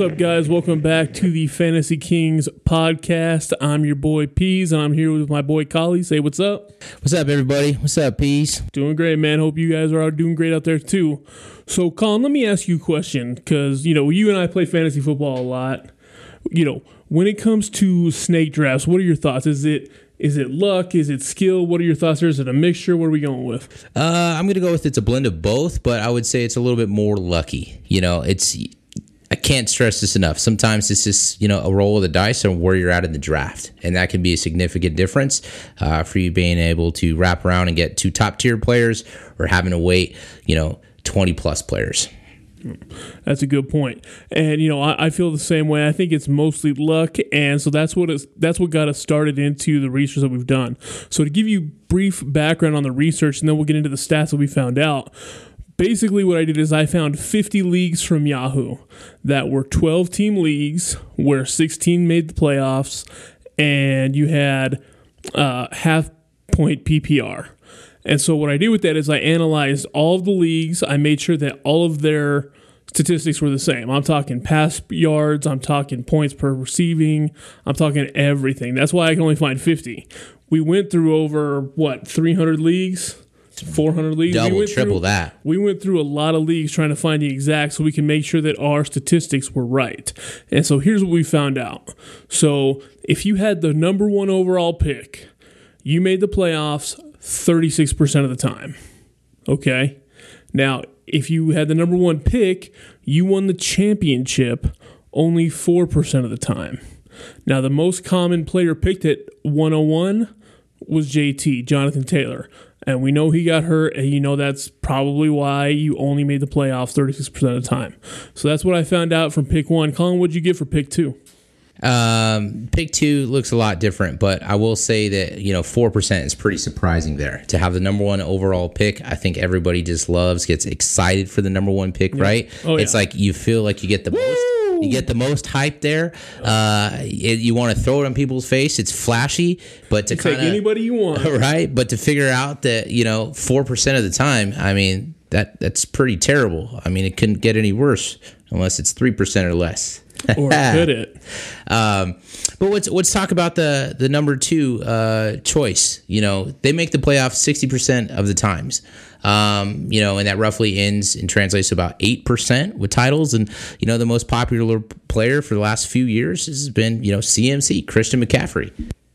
What's up, guys? Welcome back to the Fantasy Kings podcast. I'm your boy Peez, and I'm here with my boy Collie. Say what's up. What's up, everybody? What's up, Peez? Doing great, man. Hope you guys are all doing great out there too. So, Collin, let me ask you a question because you know you and I play fantasy football a lot. You know, when it comes to snake drafts, what are your thoughts? Is it is it luck? Is it skill? What are your thoughts? There is it a mixture? What are we going with? Uh, I'm gonna go with it's a blend of both, but I would say it's a little bit more lucky. You know, it's can't stress this enough. Sometimes it's just you know a roll of the dice and where you're at in the draft, and that can be a significant difference uh, for you being able to wrap around and get two top tier players, or having to wait you know 20 plus players. That's a good point, and you know I, I, feel the same way. I think it's mostly luck, and so that's what that's what got us started into the research that we've done. So to give you brief background on the research, and then we'll get into the stats that we found out basically what I did is I found 50 leagues from Yahoo that were 12 team leagues where 16 made the playoffs and you had uh, half point PPR. And so what I did with that is I analyzed all of the leagues. I made sure that all of their statistics were the same. I'm talking pass yards, I'm talking points per receiving, I'm talking everything. That's why I can only find 50. We went through over what 300 leagues 400 leagues. Double, we triple through, that. We went through a lot of leagues trying to find the exact so we can make sure that our statistics were right. And so here's what we found out. So if you had the number one overall pick, you made the playoffs 36% of the time. Okay. Now, if you had the number one pick, you won the championship only 4% of the time. Now, the most common player picked at 101 was JT, Jonathan Taylor and we know he got hurt, and you know that's probably why you only made the playoffs 36% of the time. So that's what I found out from pick one. Collin, what'd you get for pick two? Um, pick two looks a lot different, but I will say that you know four percent is pretty surprising there to have the number one overall pick. I think everybody just loves, gets excited for the number one pick, yeah. right? Oh, yeah. It's like you feel like you get the Woo! most you get the most hype there. Uh, it, you want to throw it on people's face. It's flashy, but to kind of anybody you want, right? But to figure out that you know four percent of the time, I mean that that's pretty terrible. I mean it couldn't get any worse unless it's three percent or less. or could it? Um, but let's let's talk about the the number two uh, choice. You know, they make the playoffs sixty percent of the times. Um, you know, and that roughly ends and translates to about eight percent with titles. And you know, the most popular player for the last few years has been you know CMC Christian McCaffrey.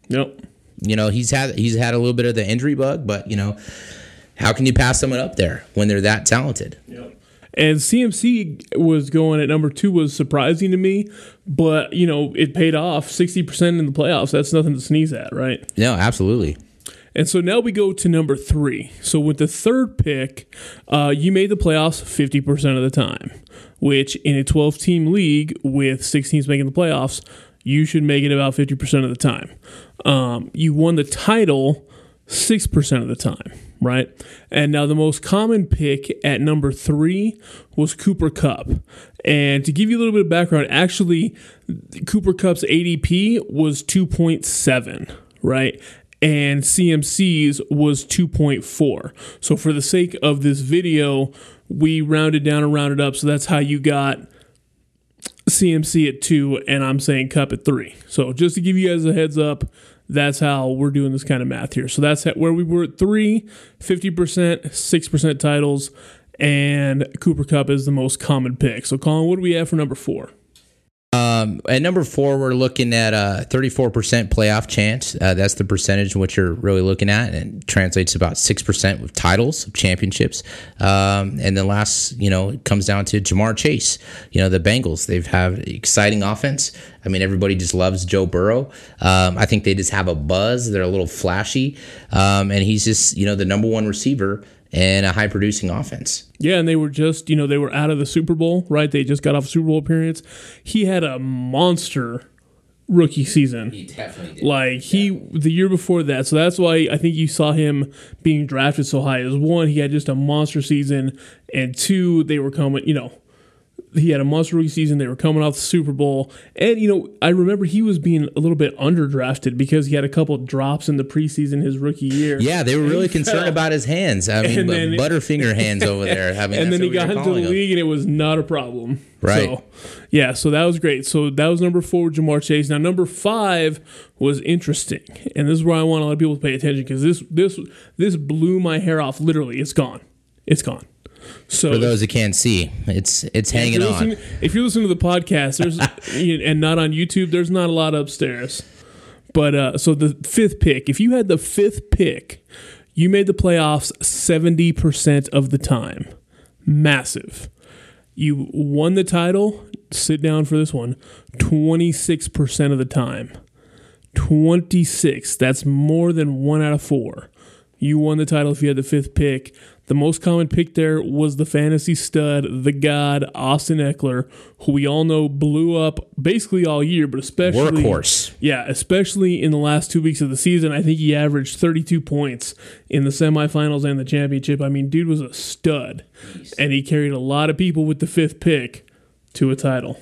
Yep. You know, he's had he's had a little bit of the injury bug, but you know, how can you pass someone up there when they're that talented? Yep. And CMC was going at number two was surprising to me, but you know it paid off sixty percent in the playoffs. That's nothing to sneeze at, right? No, absolutely. And so now we go to number three. So with the third pick, uh, you made the playoffs 50% of the time, which in a 12 team league with six teams making the playoffs, you should make it about 50% of the time. Um, you won the title 6% of the time, right? And now the most common pick at number three was Cooper Kupp. And to give you a little bit of background, actually, Cooper Kupp's ADP was 2.7, right? and CMC's was 2.4. So for the sake of this video, we rounded down and rounded up. So that's how you got CMC at 2 and I'm saying Kupp at 3. So just to give you guys a heads up, that's how we're doing this kind of math here. So that's where we were at 3, 50%, 6% titles, and Cooper Kupp is the most common pick. So Collin, what do we have for number 4? Um, at number four, we're looking at a 34% playoff chance. Uh, that's the percentage in which you're really looking at, and it translates about 6% with titles, of championships. Um, and then last, you know, it comes down to Ja'Marr Chase. You know, the Bengals, they've have exciting offense. I mean, everybody just loves Joe Burrow. Um, I think they just have a buzz. They're a little flashy. Um, and he's just, you know, the number one receiver and a high producing offense. Yeah, and they were just, you know, they were out of the Super Bowl, right? They just got off a Super Bowl appearance. He had a monster rookie season. He definitely did. Like he the year before that. So that's why I think you saw him being drafted so high. Is one, he had just a monster season, and two, they were coming, you know, he had a monster rookie season. They were coming off the Super Bowl, and you know I remember he was being a little bit underdrafted because he had a couple drops in the preseason his rookie year. Yeah, they were really concerned fell. about his hands. I mean, then- Butterfinger hands over there. I mean, and then he got into the him. league and it was not a problem. Right. So, yeah, so that was great. So that was number four, Ja'Marr Chase. Now number five was interesting, and this is where I want a lot of people to pay attention because this this this blew my hair off. Literally, it's gone. It's gone. So For those that can't see, it's it's hanging you're, on. if you're listening to the podcast, there's and not on YouTube, there's not a lot upstairs. But uh, so the fifth pick, if you had the fifth pick, you made the playoffs seventy percent of the time. Massive. You won the title. Sit down for this one. Twenty six percent of the time. Twenty six. That's more than one out of four. You won the title if you had the fifth pick. The most common pick there was the fantasy stud, the god, Austin Ekeler, who we all know blew up basically all year, but especially Workhorse. Yeah, especially in the last two weeks of the season. I think he averaged 32 points in the semifinals and the championship. I mean, dude was a stud, and he carried a lot of people with the fifth pick to a title.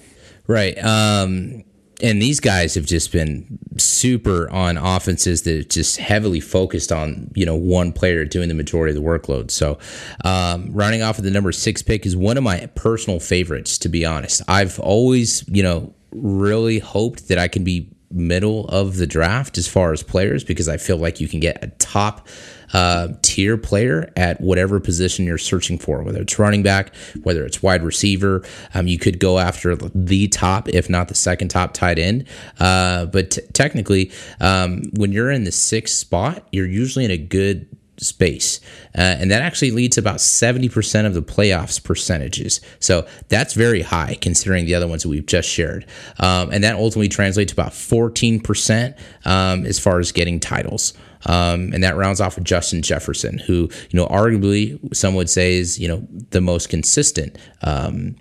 Right. Um, and these guys have just been super on offenses that just heavily focused on you know one player doing the majority of the workload. So, um, running off of the number six pick is one of my personal favorites. To be honest, I've always you know really hoped that I can be middle of the draft as far as players because I feel like you can get a top uh, tier player at whatever position you're searching for, whether it's running back, whether it's wide receiver. Um, you could go after the top, if not the second top tight end. Uh, but t- technically, um, when you're in the sixth spot, you're usually in a good space. Uh, and that actually leads to about 70% of the playoffs percentages. So that's very high considering the other ones that we've just shared. Um, and that ultimately translates to about 14% um, as far as getting titles. Um, and that rounds off with Justin Jefferson, who, you know, arguably some would say is, you know, the most consistent. Um,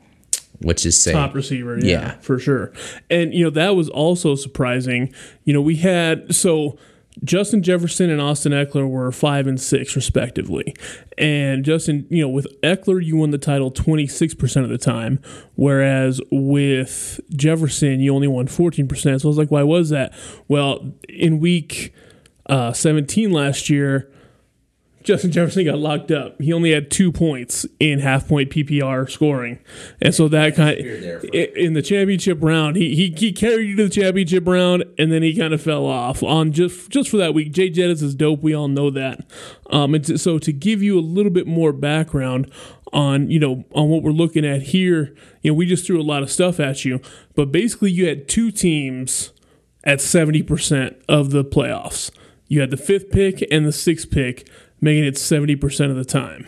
which is say top receiver. Yeah, Yeah. for sure. And you know that was also surprising. You know, we had so Justin Jefferson and Austin Ekeler were five and six respectively, and Justin, you know, with Ekeler you won the title twenty six percent of the time, whereas with Jefferson you only won fourteen percent. So I was like, why was that? Well, in week uh, seventeen last year. Justin Jefferson got locked up. He only had two points in half point PPR scoring, and so that kind of in the championship round, he, he he carried you to the championship round, and then he kind of fell off on just just for that week. Jay Jettis is dope. We all know that. Um, and so to give you a little bit more background on you know on what we're looking at here, you know we just threw a lot of stuff at you, but basically you had two teams at seventy percent of the playoffs. You had the fifth pick and the sixth pick making it 70% of the time.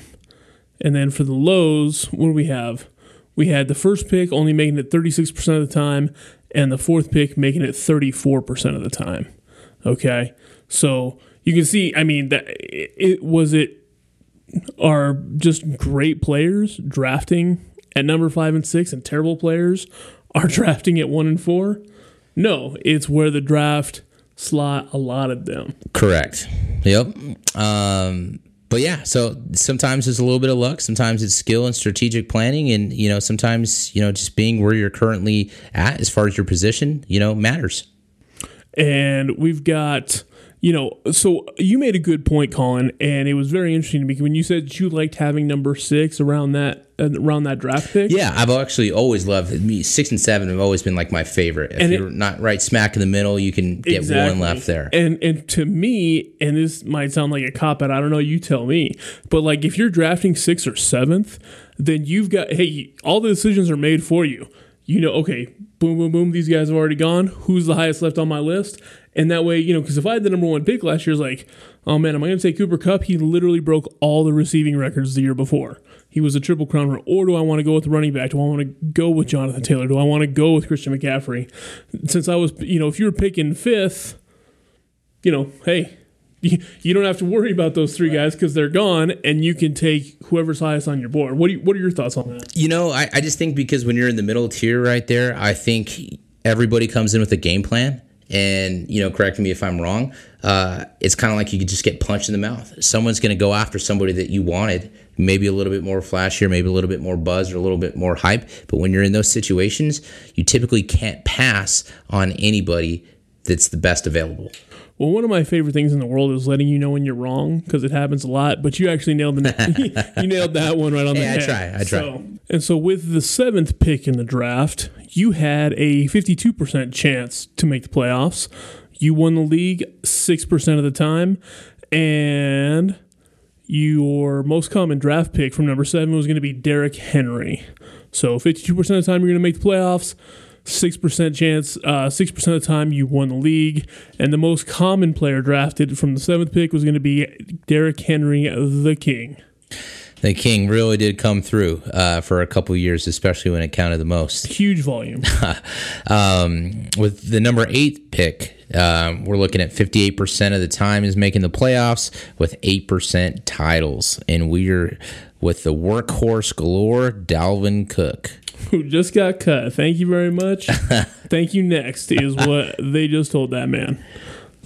And then for the lows, what do we have? We had the first pick only making it 36% of the time, and the fourth pick making it 34% of the time. Okay. So you can see, I mean, that it, was it are just great players drafting at number five and six, and terrible players are drafting at one and four. No, it's where the draft slot allotted them. Correct. Yep. Um, but yeah, so sometimes it's a little bit of luck. Sometimes it's skill and strategic planning, and you know, sometimes you know, just being where you're currently at as far as your position, you know, matters. and we've got you know so you made a good point collin and it was very interesting to me when you said you liked having number six around that uh, around that draft pick Yeah, I've actually always loved me. Six and seven have always been like my favorite. If And you're not right smack in the middle, you can get one left there. And and to me, and this might sound like a cop out, I don't know, you tell me. But like if you're drafting sixth or seventh, then you've got hey, all the decisions are made for you. You know, okay, boom, boom, boom, these guys have already gone. Who's the highest left on my list? And that way, you know, because if I had the number one pick last year, it's like, oh man, am I going to take Cooper Kupp? He literally broke all the receiving records the year before. He was a triple crowner. Or do I want to go with the running back? Do I want to go with Jonathan Taylor? Do I want to go with Christian McCaffrey? Since I was, you know, if you were picking fifth, you know, hey, you, don't have to worry about those three guys because they're gone, and you can take whoever's highest on your board. What do you, What are your thoughts on that? You know, I, I just think because when you're in the middle tier right there, I think everybody comes in with a game plan. And, you know, correct me if I'm wrong. Uh, it's kind of like you could just get punched in the mouth. Someone's going to go after somebody that you wanted maybe a little bit more flashier, maybe a little bit more buzz or a little bit more hype. But when you're in those situations, you typically can't pass on anybody that's the best available. Well, one of my favorite things in the world is letting you know when you're wrong because it happens a lot. But you actually nailed the you nailed that one right on the Hey, I head. try, I try. So, and so with the seventh pick in the draft, you had a 52% chance to make the playoffs. You won the league six percent of the time, and your most common draft pick from number seven was going to be Derrick Henry. So 52% of the time you're going to make the playoffs. 6% chance, uh, 6% of the time you won the league. And the most common player drafted from the seventh pick was going to be Derrick Henry, the king. The king really did come through uh, for a couple years, especially when it counted the most. Huge volume. Um, with the number eight pick, um, we're looking at 58% of the time is making the playoffs with 8% titles. And we're with the workhorse galore, Dalvin Cook. Who just got cut. Thank you very much. Thank you next is what they just told that man.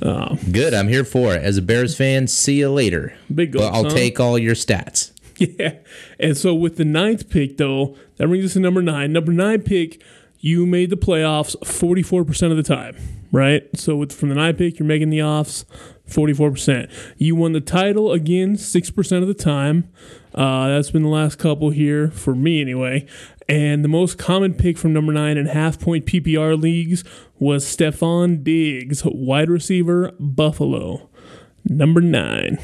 Um, Good, I'm here for it. As a Bears fan, see you later. Big But I'll huh? take all your stats. Yeah. And so with the ninth pick, though, that brings us to number nine. Number nine pick, you made the playoffs 44% of the time, right? So with from the nine pick, you're making the offs 44%. You won the title again 6% of the time. Uh, that's been the last couple here, for me anyway. And the most common pick from number nine in half point PPR leagues was Stefon Diggs, wide receiver, Buffalo. Number nine.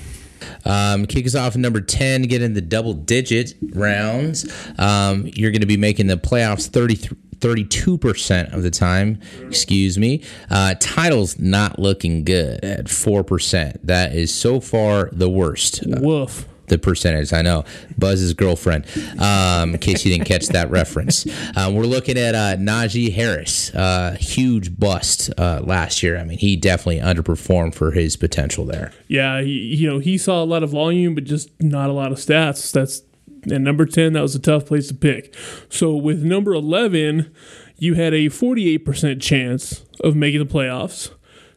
Um, kick us off number 10, get in the double digit rounds. Um, you're going to be making the playoffs 33. 32% of the time, excuse me. Uh, titles not looking good at 4%. That is so far the worst. Woof. the percentage. I know Buzz's girlfriend. Um, in case you didn't catch that reference, um, we're looking at uh, Najee Harris, uh, huge bust uh, last year. I mean, he definitely underperformed for his potential there. Yeah, he, you know, he saw a lot of volume, but just not a lot of stats. That's and number ten. That was a tough place to pick. So with number eleven, you had a forty-eight percent chance of making the playoffs.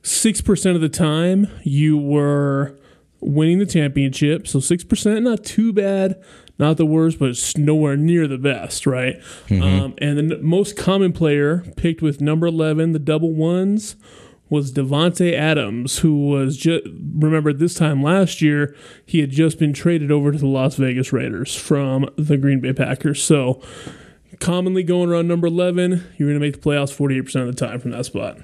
Six percent of the time, you were winning the championship. So six percent, not too bad. Not the worst, but it's nowhere near the best, right? Um, and the most common player picked with number 11, the double ones, was Davante Adams, who was just remember this time last year he had just been traded over to the Las Vegas Raiders from the Green Bay Packers. So commonly going around number eleven, you're going to make the playoffs 48 percent of the time from that spot.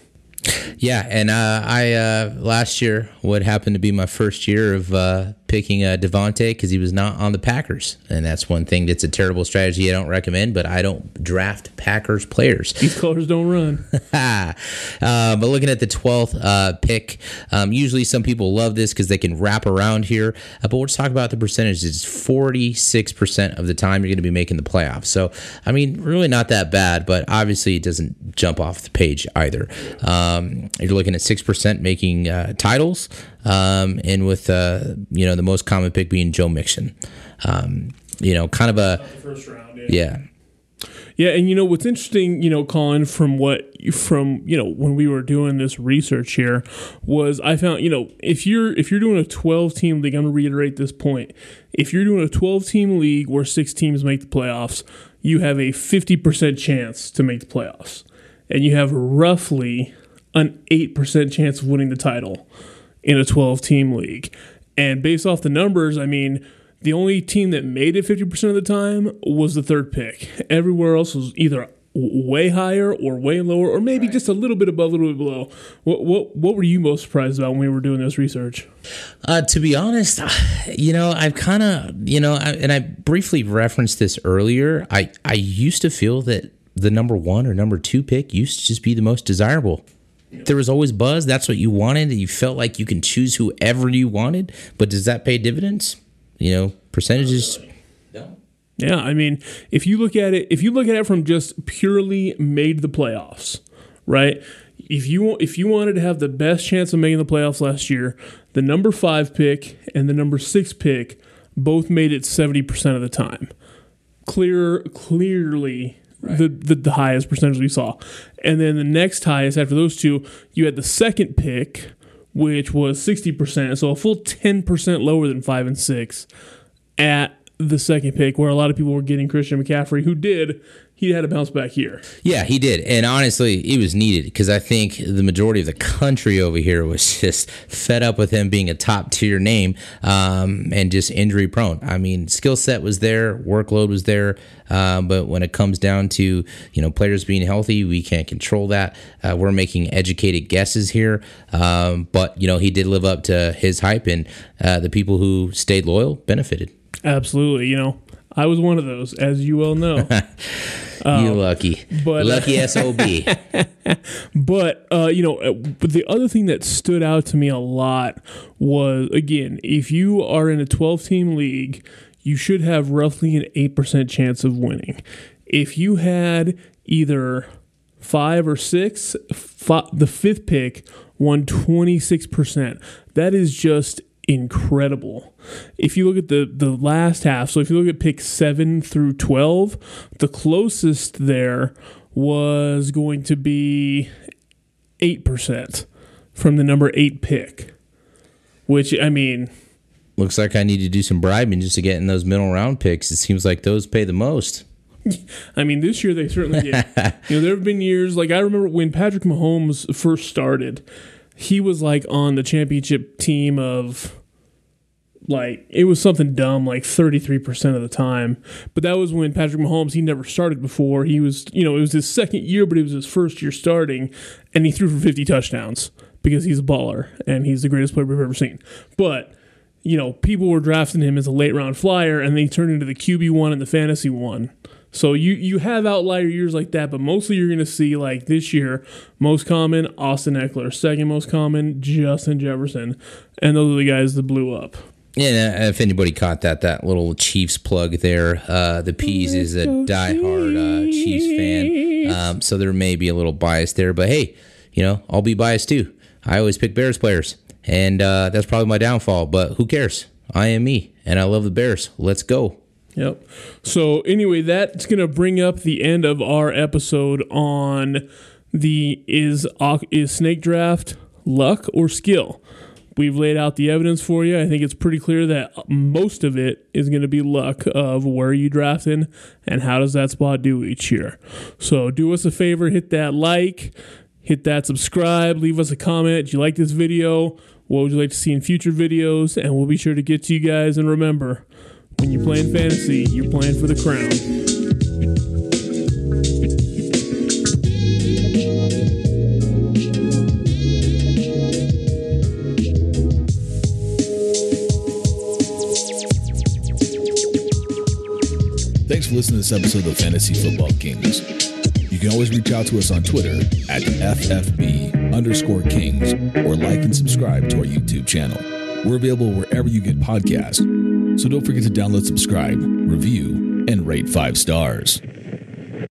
Yeah, and uh, I uh, last year what happened to be my first year of uh, picking uh, Davante because he was not on the Packers, and that's one thing that's a terrible strategy I don't recommend. But I don't draft Packers players. These colors don't run. uh, but looking at the 12th uh, pick, um, usually some people love this because they can wrap around here. Uh, but let's talk about the percentage. It's 46% of the time you're going to be making the playoffs. So, I mean, really not that bad, but obviously it doesn't jump off the page either. Um, you're looking at 6% making uh, titles, um, and with, uh, you know, the most common pick being Joe Mixon. Um, you know, kind of a, First round. yeah. Yeah, and you know what's interesting, you know, Collin, from what from you know when we were doing this research here, was I found you know if you're if you're doing a 12 team league, I'm gonna reiterate this point. If you're doing a 12 team league where six teams make the playoffs, you have a 50% chance to make the playoffs, and you have roughly an eight percent chance of winning the title in a 12 team league. And based off the numbers, I mean, the only team that made it 50% of the time was the third pick. Everywhere else was either way higher or way lower, or maybe just a little bit above, a little bit below. What, what, what were you most surprised about when we were doing this research? Uh, to be honest, you know, I've kind of, you know, I, and I briefly referenced this earlier. I, I used to feel that the number one or number two pick used to just be the most desirable. There was always buzz. That's what you wanted. You felt like you can choose whoever you wanted. But does that pay dividends? You know, percentages. No. Yeah, I mean, if you look at it, if you look at it from just purely made the playoffs, right? If you if you wanted to have the best chance of making the playoffs last year, the number five pick and the number six pick both made it seventy percent of the time. Clear, clearly the, the the highest percentage we saw, and then the next highest after those two, you had the second pick, which was sixty percent, so a full ten percent lower than five and six at the second pick, where a lot of people were getting Christian McCaffrey, who did. He had a bounce back here. Yeah, he did. And honestly, it was needed because I think the majority of the country over here was just fed up with him being a top tier name um, and just injury prone. I mean, skill set was there, workload was there. Uh, but when it comes down to you know players being healthy, we can't control that. Uh, we're making educated guesses here, um, but you know he did live up to his hype, and uh, the people who stayed loyal benefited. Absolutely, you know, I was one of those, as you well know. you lucky, but- lucky sob. But uh, you know, uh, but the other thing that stood out to me a lot was again, if you are in a 12 team league, you should have roughly an 8% chance of winning. If you had either five or six, fi- the fifth pick won 26%. That is just incredible. If you look at the the last half, so if you look at pick 7 through 12, the closest there was going to be 8% from the number 8 pick. Which I mean, Looks like I need to do some bribing just to get in those middle round picks. It seems like those pay the most. I mean, this year they certainly did. you know, there have been years like I remember when Patrick Mahomes first started, he was like on the championship team of like it was something dumb like 33% of the time. But that was when Patrick Mahomes he never started before. He was, you know, it was his second year, but it was his first year starting and he threw for 50 touchdowns because he's a baller and he's the greatest player we've ever seen. But you know, people were drafting him as a late round flyer, and then he turned into the QB one and the fantasy one. So you you have outlier years like that, but mostly you're going to see like this year, most common Austin Ekeler, second most common Justin Jefferson, and those are the guys that blew up. Yeah, uh, if anybody caught that, that little Chiefs plug there, uh, the Peez is a diehard uh, Chiefs fan, um, so there may be a little bias there. But hey, you know, I'll be biased too. I always pick Bears players, and uh, that's probably my downfall. But who cares? I am me, and I love the Bears. Let's go. Yep. So anyway, that's going to bring up the end of our episode on the is uh, is snake draft luck or skill. We've laid out the evidence for you. I think it's pretty clear that most of it is going to be luck of where you drafting and how does that spot do each year. So do us a favor, hit that like, hit that subscribe, leave us a comment. Do you like this video? What would you like to see in future videos? And we'll be sure to get to you guys. And remember, when you're playing fantasy, you're playing for the crown. Thanks for listening to this episode of Fantasy Football Kings. You can always reach out to us on Twitter at FFB underscore Kings or like and subscribe to our YouTube channel. We're available wherever you get podcasts, so don't forget to download, subscribe, review, and rate five stars.